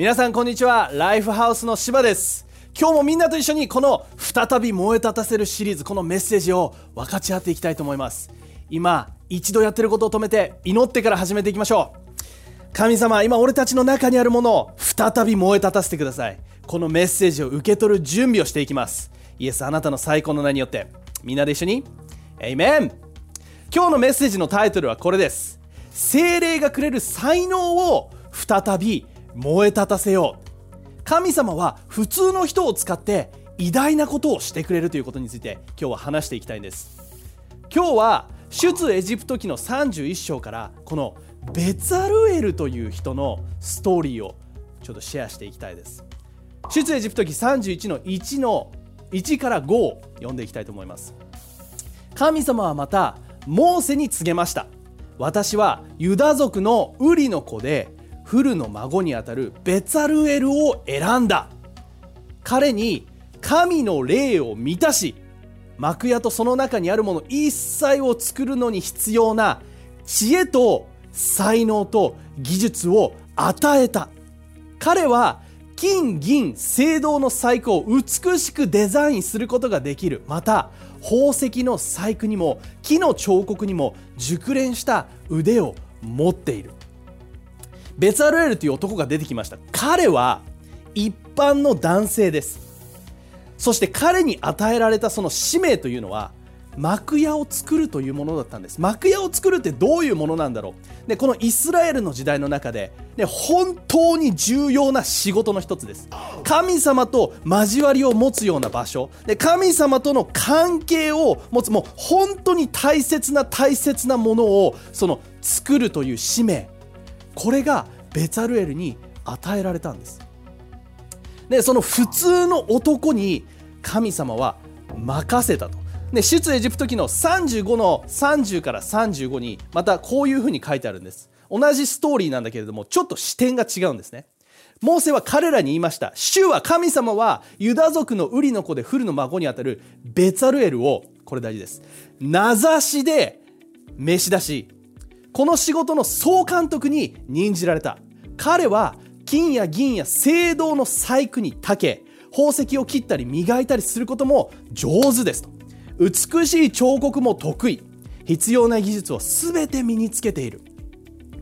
皆さんこんにちは。ライフハウスの柴です。今日もみんなと一緒にこの再び燃え立たせるシリーズこのメッセージを分かち合っていきたいと思います。今一度やってることを止めて祈ってから始めていきましょう。神様今俺たちの中にあるものを再び燃え立たせてください。このメッセージを受け取る準備をしていきます。イエスあなたの最高の名によって。みんなで一緒に。エイメン今日のメッセージのタイトルはこれです。精霊がくれる才能を再び燃え立たせよう。神様は普通の人を使って偉大なことをしてくれるということについて今日は話していきたいんです。今日は出エジプト記の31章からこのベツァルエルという人のストーリーをちょっとシェアしていきたいです。出エジプト記31の1の1から5を読んでいきたいと思います。神様はまたモーセに告げました。私はユダ族のウリの子でフルの孫にあたるベツァルエルを選んだ。彼に神の霊を満たし幕屋とその中にあるもの一切を作るのに必要な知恵と才能と技術を与えた。彼は金銀青銅の細工を美しくデザインすることができる。また宝石の細工にも木の彫刻にも熟練した腕を持っている。ベツァルエルという男が出てきました。彼は一般の男性です。そして彼に与えられたその使命というのは幕屋を作るというものだったんです。幕屋を作るってどういうものなんだろう。でこのイスラエルの時代の中で、ね、本当に重要な仕事の一つです。神様と交わりを持つような場所。で神様との関係を持つもう本当に大切な大切なものをその作るという使命。これがベツァルエルに与えられたんです。でその普通の男に神様は任せたと。で出エジプト記の35の30から35にまたこういうふうに書いてあるんです。同じストーリーなんだけれどもちょっと視点が違うんですね。モーセは彼らに言いました。主は神様はユダ族のウリの子でフルの孫にあたるベツァルエルをこれ大事です。名指しで召し出しこの仕事の総監督に任じられた。彼は金や銀や青銅の細工に長け宝石を切ったり磨いたりすることも上手ですと。美しい彫刻も得意。必要な技術を全て身につけている。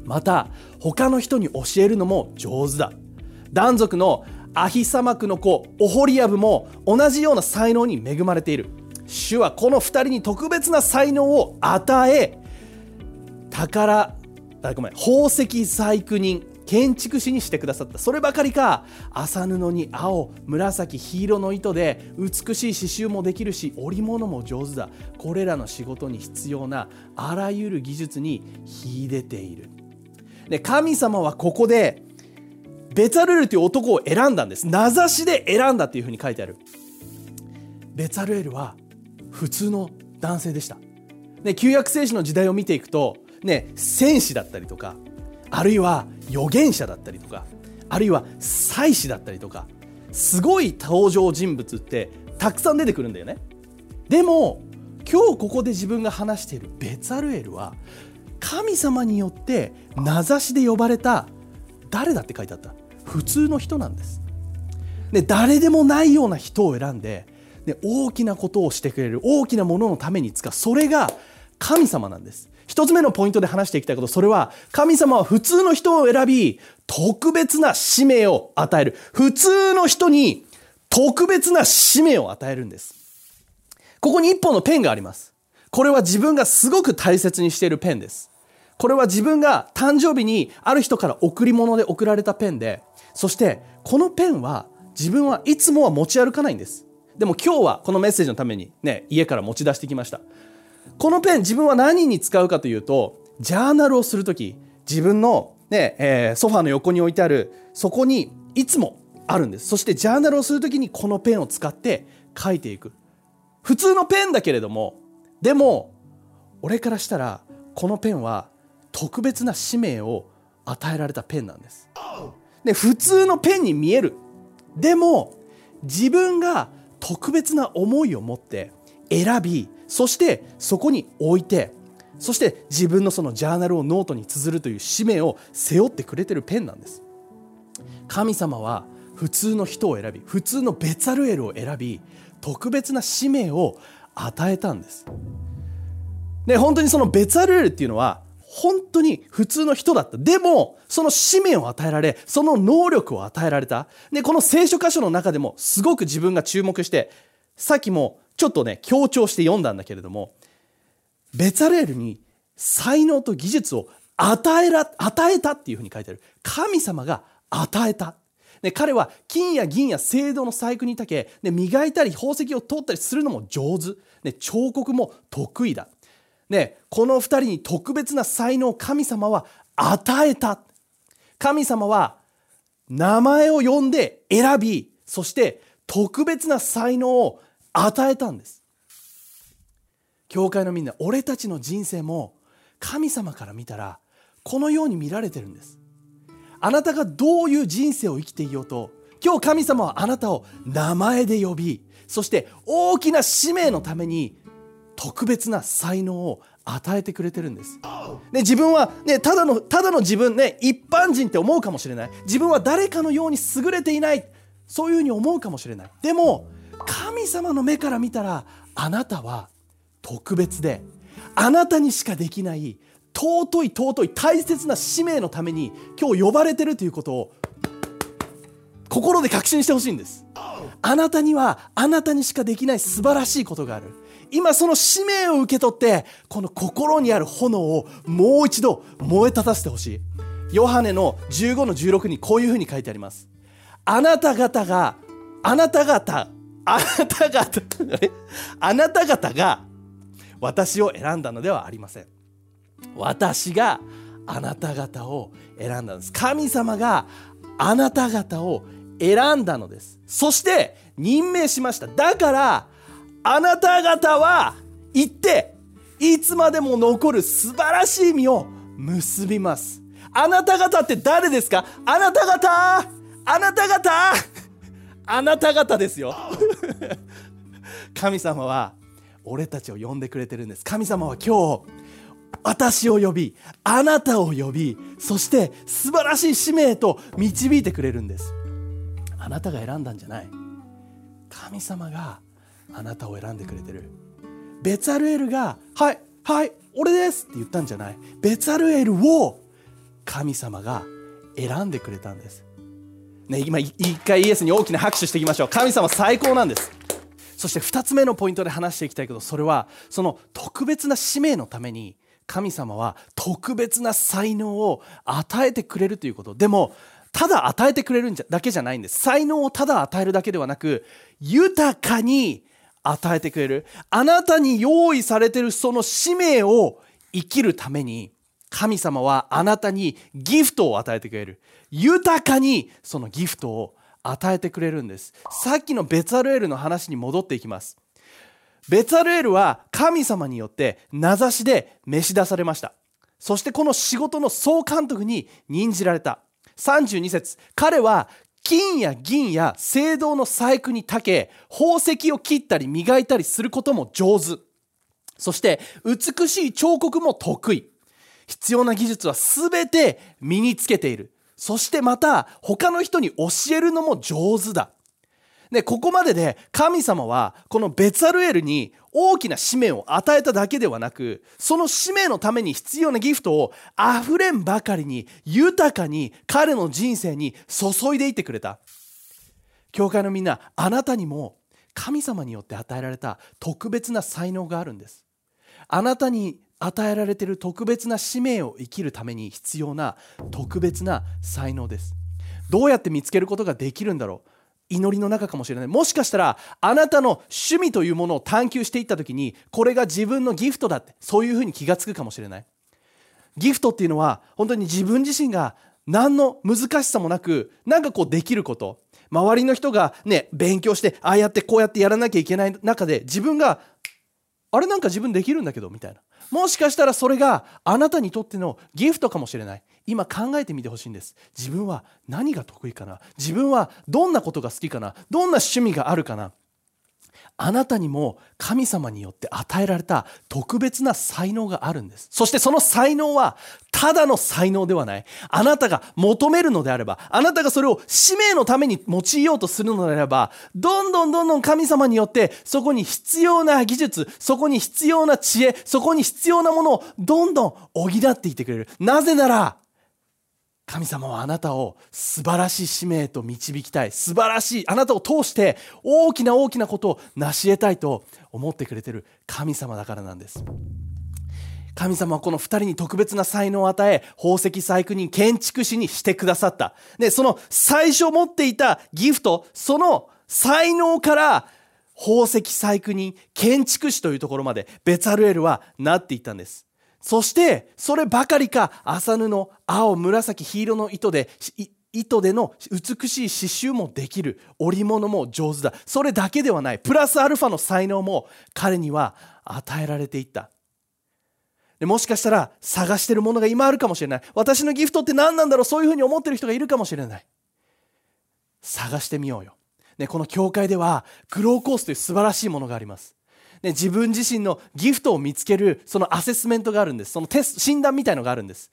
また他の人に教えるのも上手だ。男族のアヒサマクの子オホリアブも同じような才能に恵まれている。主はこの2人に特別な才能を与え宝あごめん宝石細工人建築士にしてくださった。そればかりか麻布に青紫黄色の糸で美しい刺繍もできるし織物も上手だ。これらの仕事に必要なあらゆる技術に秀でている。で神様はここでベツァルエルという男を選んだんです。名指しで選んだっていうふうに書いてある。ベツァルエルは普通の男性でした、ね、旧約聖書の時代を見ていくとね戦士だったりとかあるいは預言者だったりとかあるいは祭司だったりとかすごい登場人物ってたくさん出てくるんだよね。でも今日ここで自分が話しているベツァルエルは神様によって名指しで呼ばれた誰だって書いてあった。普通の人なんです。で誰でもないような人を選んでで大きなことをしてくれる大きなもののために使う。それが神様なんです。一つ目のポイントで話していきたいこと、それは、神様は普通の人を選び、特別な使命を与える。普通の人に特別な使命を与えるんです。ここに一本のペンがあります。これは自分がすごく大切にしているペンです。これは自分が誕生日にある人から贈り物で贈られたペンで、そしてこのペンは自分はいつもは持ち歩かないんです。でも今日はこのメッセージのためにね、家から持ち出してきました。このペン自分は何に使うかというとジャーナルをする時自分の、ねえー、ソファーの横に置いてあるそこにいつもあるんです。そしてジャーナルをする時にこのペンを使って書いていく。普通のペンだけれどもでも俺からしたらこのペンは特別な使命を与えられたペンなんです。で普通のペンに見える。でも自分が特別な思いを持って選びそしてそこに置いてそして自分のそのジャーナルをノートに綴るという使命を背負ってくれてるペンなんです。神様は普通の人を選び普通のベツァルエルを選び特別な使命を与えたんです。で本当にそのベツァルエルっていうのは本当に普通の人だった。でもその使命を与えられその能力を与えられた。でこの聖書箇所の中でもすごく自分が注目してさっきもちょっとね強調して読んだんだけれどもベツァルエルに才能と技術を与えら与えたっていうふうに書いてある。神様が与えた。で彼は金や銀や青銅の細工に長けで磨いたり宝石を取ったりするのも上手。で彫刻も得意だ。でこの2人に特別な才能を神様は与えた。神様は名前を呼んで選びそして特別な才能を与えたんです。教会のみんな俺たちの人生も神様から見たらこのように見られてるんです。あなたがどういう人生を生きていようと今日神様はあなたを名前で呼びそして大きな使命のために特別な才能を与えてくれてるんです。で自分は、ね、ただのただの自分ね一般人って思うかもしれない。自分は誰かのように優れていない。そういうふうに思うかもしれない。でも神様の目から見たらあなたは特別であなたにしかできない尊い尊い大切な使命のために今日呼ばれてるということを心で確信してほしいんです。あなたにはあなたにしかできない素晴らしいことがある今その使命を受け取ってこの心にある炎をもう一度燃え立たせてほしい。ヨハネの15の16にこういうふうに書いてあります。あなた方があなた方あなた方あなた方が私を選んだのではありません。私があなた方を選んだんです。神様があなた方を選んだのです。そして任命しました。だからあなた方は行っていつまでも残る素晴らしい実を結びます。あなた方って誰ですか？あなた方！あなた方！あなた方ですよ。神様は俺たちを呼んでくれてるんです。神様は今日私を呼びあなたを呼びそして素晴らしい使命と導いてくれるんです。あなたが選んだんじゃない。神様があなたを選んでくれてる。ベツァルエルが「はいはい俺です」って言ったんじゃない。ベツァルエルを神様が選んでくれたんです。ね今一回イエスに大きな拍手していきましょう。神様最高なんです。そして2つ目のポイントで話していきたいけどそれはその特別な使命のために神様は特別な才能を与えてくれるということ。でもただ与えてくれるんじゃだけじゃないんです。才能をただ与えるだけではなく豊かに与えてくれる。あなたに用意されてるその使命を生きるために神様はあなたにギフトを与えてくれる。豊かにそのギフトを与えてくれるんです。さっきのベツァルエルの話に戻っていきます。ベツァルエルは神様によって名指しで召し出されました。そしてこの仕事の総監督に任じられた。32節。彼は金や銀や青銅の細工に長け宝石を切ったり磨いたりすることも上手。そして美しい彫刻も得意。必要な技術は全て身につけているそしてまた他の人に教えるのも上手だ。で、ここまでで神様はこのベツァルエルに大きな使命を与えただけではなく、その使命のために必要なギフトを溢れんばかりに豊かに彼の人生に注いでいってくれた。教会のみんな、あなたにも神様によって与えられた特別な才能があるんです。あなたに与えられている特別な使命を生きるために必要な特別な才能です。どうやって見つけることができるんだろう？祈りの中かもしれない。もしかしたらあなたの趣味というものを探求していった時にこれが自分のギフトだってそういうふうに気が付くかもしれない。ギフトっていうのは本当に自分自身が何の難しさもなくなんかこうできること。周りの人がね勉強してああやってこうやってやらなきゃいけない中で自分があれなんか自分できるんだけどみたいな。もしかしたらそれがあなたにとってのギフトかもしれない。今考えてみてほしいんです。自分は何が得意かな？自分はどんなことが好きかな？どんな趣味があるかな？あなたにも神様によって与えられた特別な才能があるんです。そしてその才能はただの才能ではない。あなたが求めるのであれば、あなたがそれを使命のために用いようとするのであれば、どんどんどんどん神様によってそこに必要な技術、そこに必要な知恵、そこに必要なものをどんどん補っていってくれる。なぜなら、神様はあなたを素晴らしい使命と導きたい。素晴らしいあなたを通して大きな大きなことを成し得たいと思ってくれてる神様だからなんです。神様はこの2人に特別な才能を与え宝石細工人建築士にしてくださった。でその最初持っていたギフトその才能から宝石細工人建築士というところまでベツァルエルはなっていったんです。そしてそればかりか麻布青紫黄色の糸で糸での美しい刺繍もできる。織物も上手だ。それだけではない。プラスアルファの才能も彼には与えられていった。でもしかしたら探してるものが今あるかもしれない。私のギフトって何なんだろう。そういうふうに思ってる人がいるかもしれない。探してみようよ、ね、この教会ではグローコースという素晴らしいものがあります。ね、自分自身のギフトを見つけるそのアセスメントがあるんです。そのテスト診断みたいのがあるんです。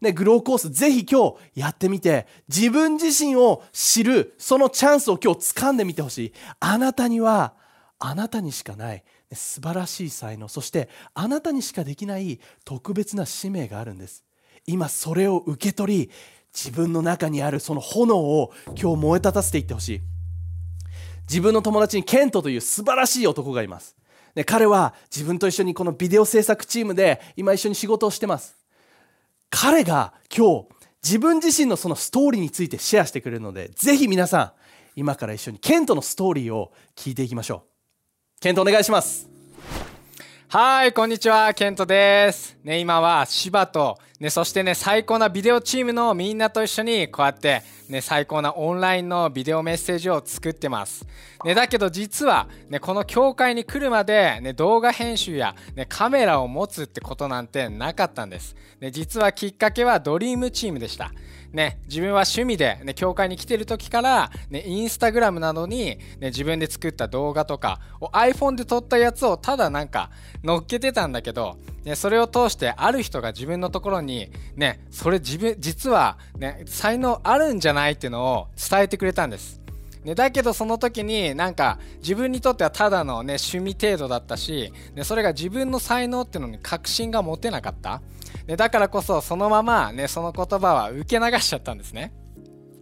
ね、グローコースぜひ今日やってみて自分自身を知るそのチャンスを今日掴んでみてほしい。あなたにはあなたにしかない。素晴らしい才能。そしてあなたにしかできない特別な使命があるんです。今それを受け取り自分の中にあるその炎を今日燃え立たせていってほしい。自分の友達にケントという素晴らしい男がいます。で彼は自分と一緒にこのビデオ制作チームで今一緒に仕事をしてます。彼が今日自分自身のそのストーリーについてシェアしてくれるのでぜひ皆さん今から一緒にケントのストーリーを聞いていきましょう。ケントお願いします。はい、こんにちは、ケントです。ね、今は芝と、ね、そしてね、最高なビデオチームのみんなと一緒に、こうやって、ね、最高なオンラインのビデオメッセージを作ってます。ね、だけど実は、ね、この教会に来るまで、ね、動画編集や、ね、カメラを持つってことなんてなかったんです。ね、実はきっかけはドリームチームでした。ね、自分は趣味で、ね、教会に来てる時から、ね、インスタグラムなどに、ね、自分で作った動画とかを iPhone で撮ったやつをただなんか乗っけてたんだけど、ね、それを通してある人が自分のところに、ね、それ自分実は、ね、才能あるんじゃないないっていうのを伝えてくれたんです。ね、だけどその時になんか自分にとってはただの、ね、趣味程度だったし、ね、それが自分の才能っていうのに確信が持てなかった、ね、だからこそそのまま、ね、その言葉は受け流しちゃったんですね。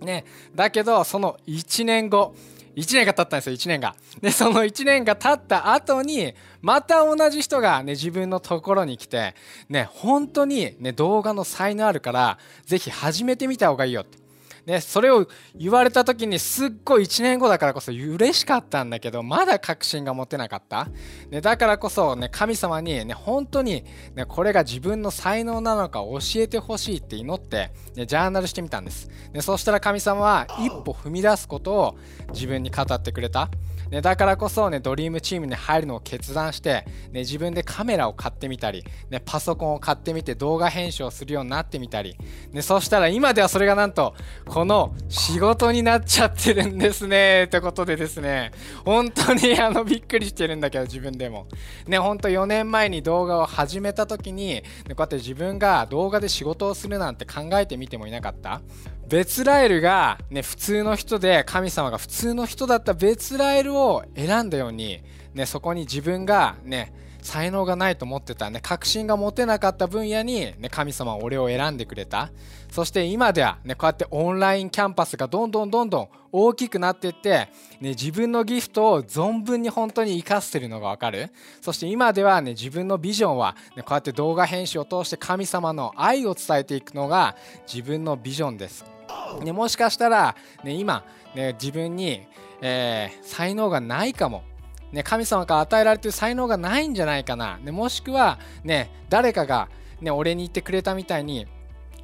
ね、だけどその1年後1年が経ったんですよ1年がでその1年が経った後にまた同じ人がね自分のところに来てね本当にね動画の才能あるから是非始めてみた方がいいよってね、それを言われた時にすっごい1年後だからこそ嬉しかったんだけどまだ確信が持てなかった、ね、だからこそ、ね、神様に、ね、本当に、ね、これが自分の才能なのか教えてほしいって祈って、ね、ジャーナルしてみたんです、ね、そしたら神様は一歩踏み出すことを自分に語ってくれた。ね、だからこそねドリームチームに入るのを決断して、ね、自分でカメラを買ってみたり、ね、パソコンを買ってみて動画編集をするようになってみたり、ね、そしたら今ではそれがなんとこの仕事になっちゃってるんですねってことでですね本当にあのびっくりしてるんだけど自分でも。ね本当4年前に動画を始めた時に、ね、こうやって自分が動画で仕事をするなんて考えてみてもいなかった。ベツラエルが、ね、普通の人で神様が普通の人だったベツラエルを選んだように、ね、そこに自分が、ね、才能がないと思ってた、ね、確信が持てなかった分野に、ね、神様は俺を選んでくれた。そして今では、ね、こうやってオンラインキャンパスがどんどんどんどん大きくなっていって、ね、自分のギフトを存分に本当に生かしてるのが分かる。そして今では、ね、自分のビジョンは、ね、こうやって動画編集を通して神様の愛を伝えていくのが自分のビジョンです。ね、もしかしたら、ね、今、ね、自分に、えー、才能がないかも、ね、神様から与えられてる才能がないんじゃないかな、ね、もしくは、ね、誰かが、ね、俺に言ってくれたみたいに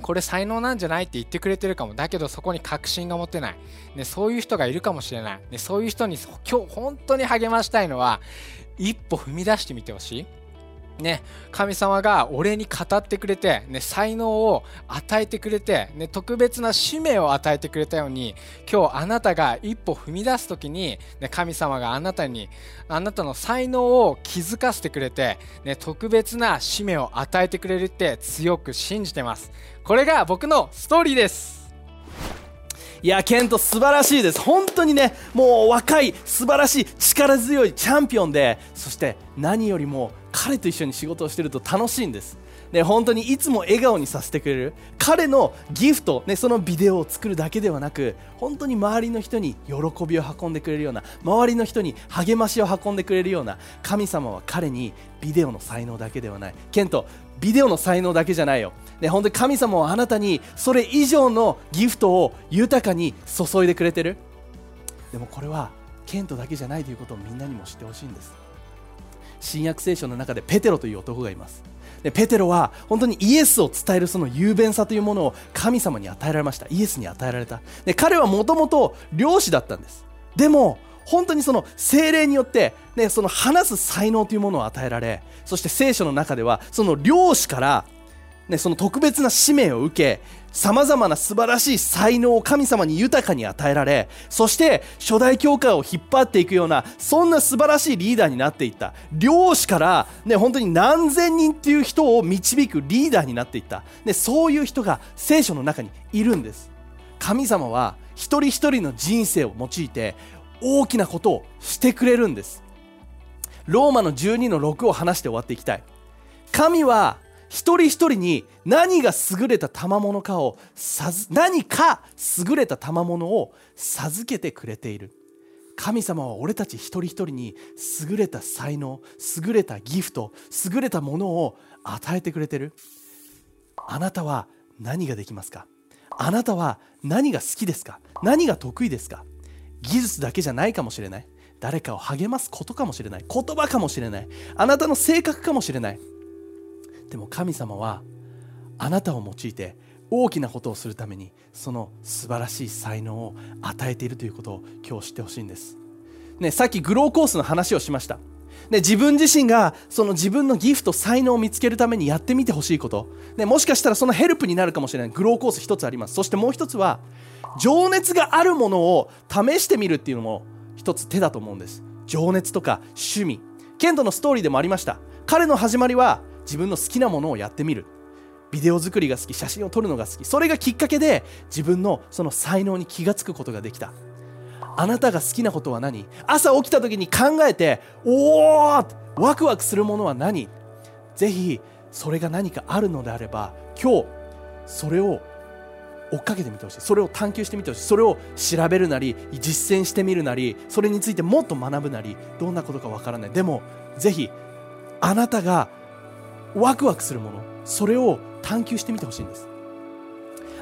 これ才能なんじゃないって言ってくれてるかも。だけどそこに確信が持てない、ね、そういう人がいるかもしれない、ね、そういう人に今日本当に励ましたいのは一歩踏み出してみてほしい。ね、神様が俺に語ってくれて、ね、才能を与えてくれて、ね、特別な使命を与えてくれたように今日あなたが一歩踏み出す時に、ね、神様があなたにあなたの才能を気づかせてくれて、ね、特別な使命を与えてくれるって強く信じてます。これが僕のストーリーです。いや、ケント素晴らしいです。本当にね、もう若い、素晴らしい、力強いチャンピオンで、そして何よりも彼と一緒に仕事をしてると楽しいんです。ね、本当にいつも笑顔にさせてくれる彼のギフト、ね、そのビデオを作るだけではなく本当に周りの人に喜びを運んでくれるような周りの人に励ましを運んでくれるような神様は彼にビデオの才能だけではないケントビデオの才能だけじゃないよ、ね、本当に神様はあなたにそれ以上のギフトを豊かに注いでくれてる。でもこれはケントだけじゃないということをみんなにも知ってほしいんです。新約聖書の中でペテロという男がいます。でペテロは本当にイエスを伝えるその雄弁さというものを神様に与えられました。イエスに与えられた。で彼はもともと漁師だったんです。でも本当にその精霊によって、ね、その話す才能というものを与えられそして聖書の中ではその漁師から、ね、その特別な使命を受けさまざまな素晴らしい才能を神様に豊かに与えられそして初代教会を引っ張っていくようなそんな素晴らしいリーダーになっていった。漁師から、ね、本当に何千人っていう人を導くリーダーになっていった。でそういう人が聖書の中にいるんです。神様は一人一人の人生を用いて大きなことをしてくれるんです。ローマの12の6を話して終わっていきたい。神は一人一人に何が優れた賜物かを何か優れた賜物を授けてくれている。神様は俺たち一人一人に優れた才能優れたギフト優れたものを与えてくれてる。あなたは何ができますか？あなたは何が好きですか？何が得意ですか？技術だけじゃないかもしれない。誰かを励ますことかもしれない。言葉かもしれない。あなたの性格かもしれない。でも神様はあなたを用いて大きなことをするためにその素晴らしい才能を与えているということを今日知ってほしいんです、ね、さっきグローコースの話をしました。ね、自分自身がその自分のギフト才能を見つけるためにやってみてほしいこと、ね、もしかしたらそのヘルプになるかもしれない。グローコース一つあります。そしてもう一つは情熱があるものを試してみるっていうのも一つ手だと思うんです。情熱とか趣味。ケントのストーリーでもありました。彼の始まりは自分の好きなものをやってみる。ビデオ作りが好き写真を撮るのが好き。それがきっかけで自分のその才能に気が付くことができた。あなたが好きなことは何？朝起きた時に考えておおワクワクするものは何？ぜひそれが何かあるのであれば今日それを追っかけてみてほしい。それを探求してみてほしい。それを調べるなり実践してみるなりそれについてもっと学ぶなりどんなことかわからない。でもぜひあなたがワクワクするものそれを探求してみてほしいんです。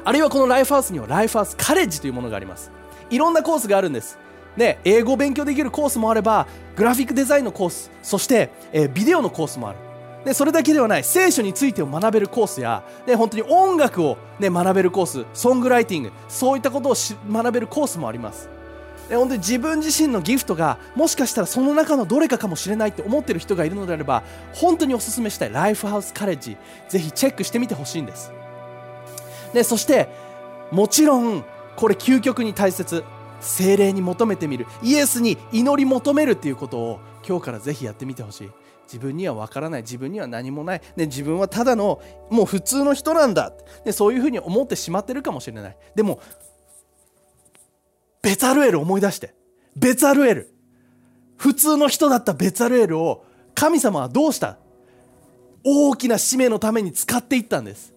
あるいはこのライフハウスにはライフハウスカレッジというものがあります。いろんなコースがあるんです。ね、英語を勉強できるコースもあればグラフィックデザインのコースそして、えー、ビデオのコースもある。でそれだけではない聖書についてを学べるコースや、ね、本当に音楽を、ね、学べるコースソングライティングそういったことを学べるコースもあります。本当に自分自身のギフトがもしかしたらその中のどれかかもしれないって思ってる人がいるのであれば本当にお勧めしたいライフハウスカレッジぜひチェックしてみてほしいんです。でそしてもちろんこれ究極に大切精霊に求めてみるイエスに祈り求めるっていうことを今日からぜひやってみてほしい。自分には分からない自分には何もない、ね、自分はただのもう普通の人なんだ、ね、そういうふうに思ってしまってるかもしれない。でもベツァルエル思い出して。ベツァルエル。普通の人だったベツァルエルを神様はどうした？大きな使命のために使っていったんです。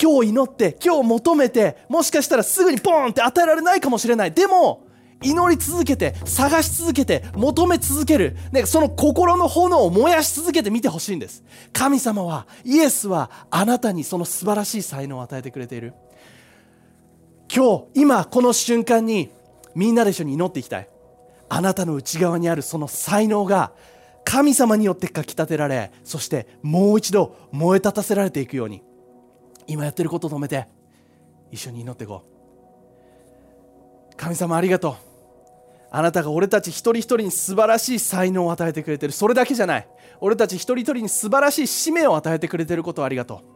今日祈って、今日求めて、もしかしたらすぐにポーンって与えられないかもしれない。でも、祈り続けて、探し続けて、求め続ける。ね、その心の炎を燃やし続けてみてほしいんです。神様は、イエスはあなたにその素晴らしい才能を与えてくれている。今日今この瞬間にみんなで一緒に祈っていきたい。あなたの内側にあるその才能が神様によってかきたてられそしてもう一度燃え立たせられていくように。今やってることを止めて一緒に祈っていこう。神様ありがとう。あなたが俺たち一人一人に素晴らしい才能を与えてくれてる。それだけじゃない。俺たち一人一人に素晴らしい使命を与えてくれてることをありがとう。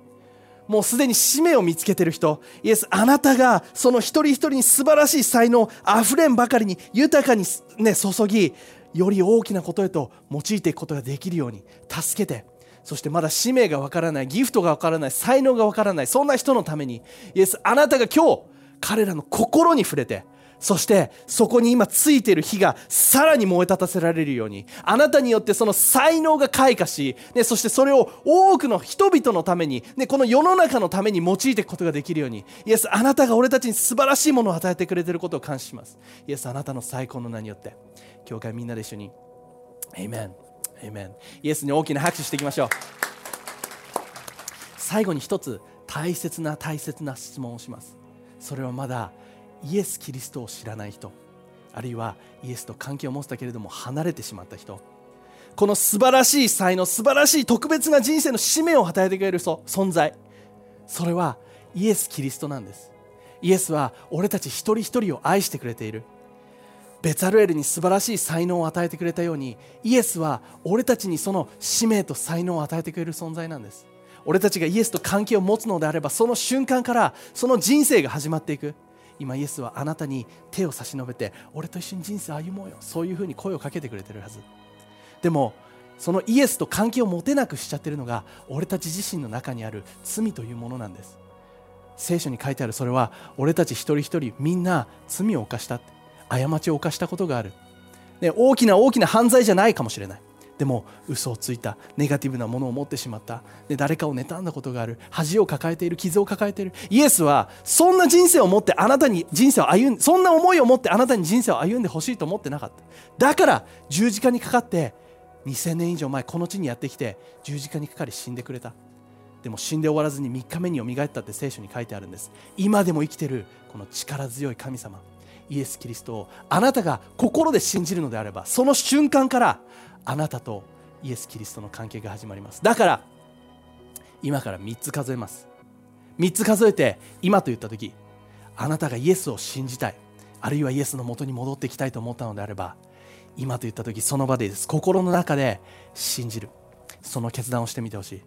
もうすでに使命を見つけてる人。イエスあなたがその一人一人に素晴らしい才能あふれんばかりに豊かに、ね、注ぎより大きなことへと用いていくことができるように助けて。そしてまだ使命がわからないギフトがわからない才能がわからないそんな人のためにイエスあなたが今日彼らの心に触れてそしてそこに今ついている火がさらに燃え立たせられるようにあなたによってその才能が開花し、ね、そしてそれを多くの人々のために、ね、この世の中のために用いていくことができるようにイエスあなたが俺たちに素晴らしいものを与えてくれていることを感謝します。イエスあなたの最高の名によって。教会みんなで一緒に。エイメンエイメンイエスに大きな拍手していきましょう。最後に一つ大切な大切な質問をします。それはまだイエス・キリストを知らない人あるいはイエスと関係を持ったけれども離れてしまった人この素晴らしい才能素晴らしい特別な人生の使命を与えてくれる存在。それはイエス・キリストなんです。イエスは俺たち一人一人を愛してくれている。ベツァルエルに素晴らしい才能を与えてくれたようにイエスは俺たちにその使命と才能を与えてくれる存在なんです。俺たちがイエスと関係を持つのであればその瞬間からその人生が始まっていく。今イエスはあなたに手を差し伸べて俺と一緒に人生歩もうよ。そういうふうに声をかけてくれてるはず。でもそのイエスと関係を持てなくしちゃってるのが俺たち自身の中にある罪というものなんです。聖書に書いてあるそれは俺たち一人一人みんな罪を犯した過ちを犯したことがある、ね、大きな大きな犯罪じゃないかもしれない。でも嘘をついたネガティブなものを持ってしまった。で誰かを妬んだことがある。恥を抱えている傷を抱えている。イエスはそんな人生を持ってあなたに人生を歩んそんな思いを持ってあなたに人生を歩んでほしいと思ってなかった。だから十字架にかかって2000年以上前この地にやってきて十字架にかかり死んでくれた。でも死んで終わらずに3日目によみがえったって聖書に書いてあるんです。今でも生きてるこの力強い神様イエス・キリストをあなたが心で信じるのであればその瞬間からあなたとイエス・キリストの関係が始まります。だから今から3つ数えます。3つ数えて今と言った時あなたがイエスを信じたいあるいはイエスのもとに戻ってきたいと思ったのであれば今と言った時その場でいいです。心の中で信じる。その決断をしてみてほしい。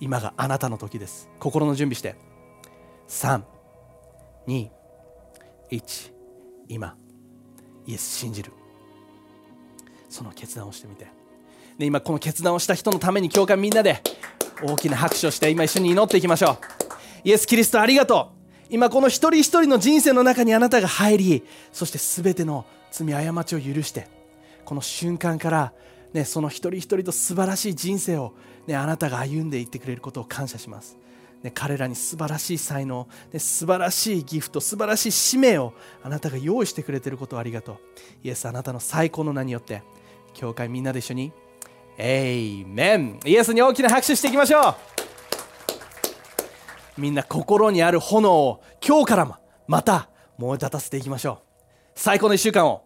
今があなたの時です。心の準備して。321今イエス信じる。その決断をしてみて。で今この決断をした人のために教会みんなで大きな拍手をして今一緒に祈っていきましょう。イエス・キリストありがとう。今この一人一人の人生の中にあなたが入りそして全ての罪過ちを許してこの瞬間から、ね、その一人一人と素晴らしい人生を、ね、あなたが歩んでいってくれることを感謝します、ね、彼らに素晴らしい才能、ね、素晴らしいギフト素晴らしい使命をあなたが用意してくれていることをありがとう。イエスあなたの最高の名によって教会みんなで一緒に。エイメンイエスに大きな拍手していきましょう。みんな心にある炎を今日からもまた燃え立たせていきましょう。最高の1週間を。